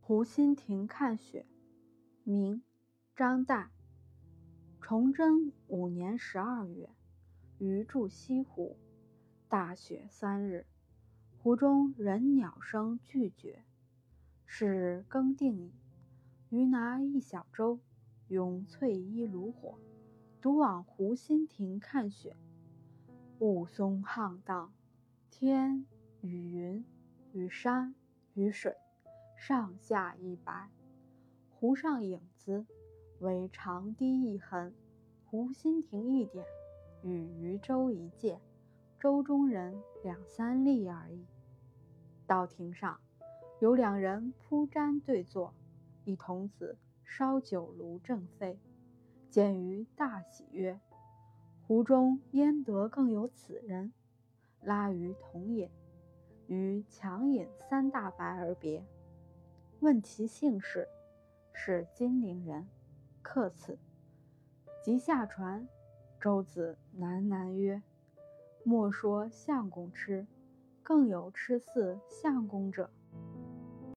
湖心亭看雪，明，张岱。崇祯五年十二月，余住西湖，大雪三日，湖中人鸟声俱绝。是更定矣，余拿一小舟，拥翠衣炉火，独往湖心亭看雪。雾凇沆荡，天与云与山与水。上下一白，湖上影子为长堤一痕，湖心亭一点，与渔舟一芥，舟中人两三粒而已。到亭上，有两人铺毡对坐，一童子烧酒炉正沸。见余大喜曰：“湖中焉得更有此人？”拉余同饮，于强饮三大白而别。问其姓氏，是金陵人，客此。即下船，舟子喃喃曰：“莫说相公痴，更有痴似相公者。”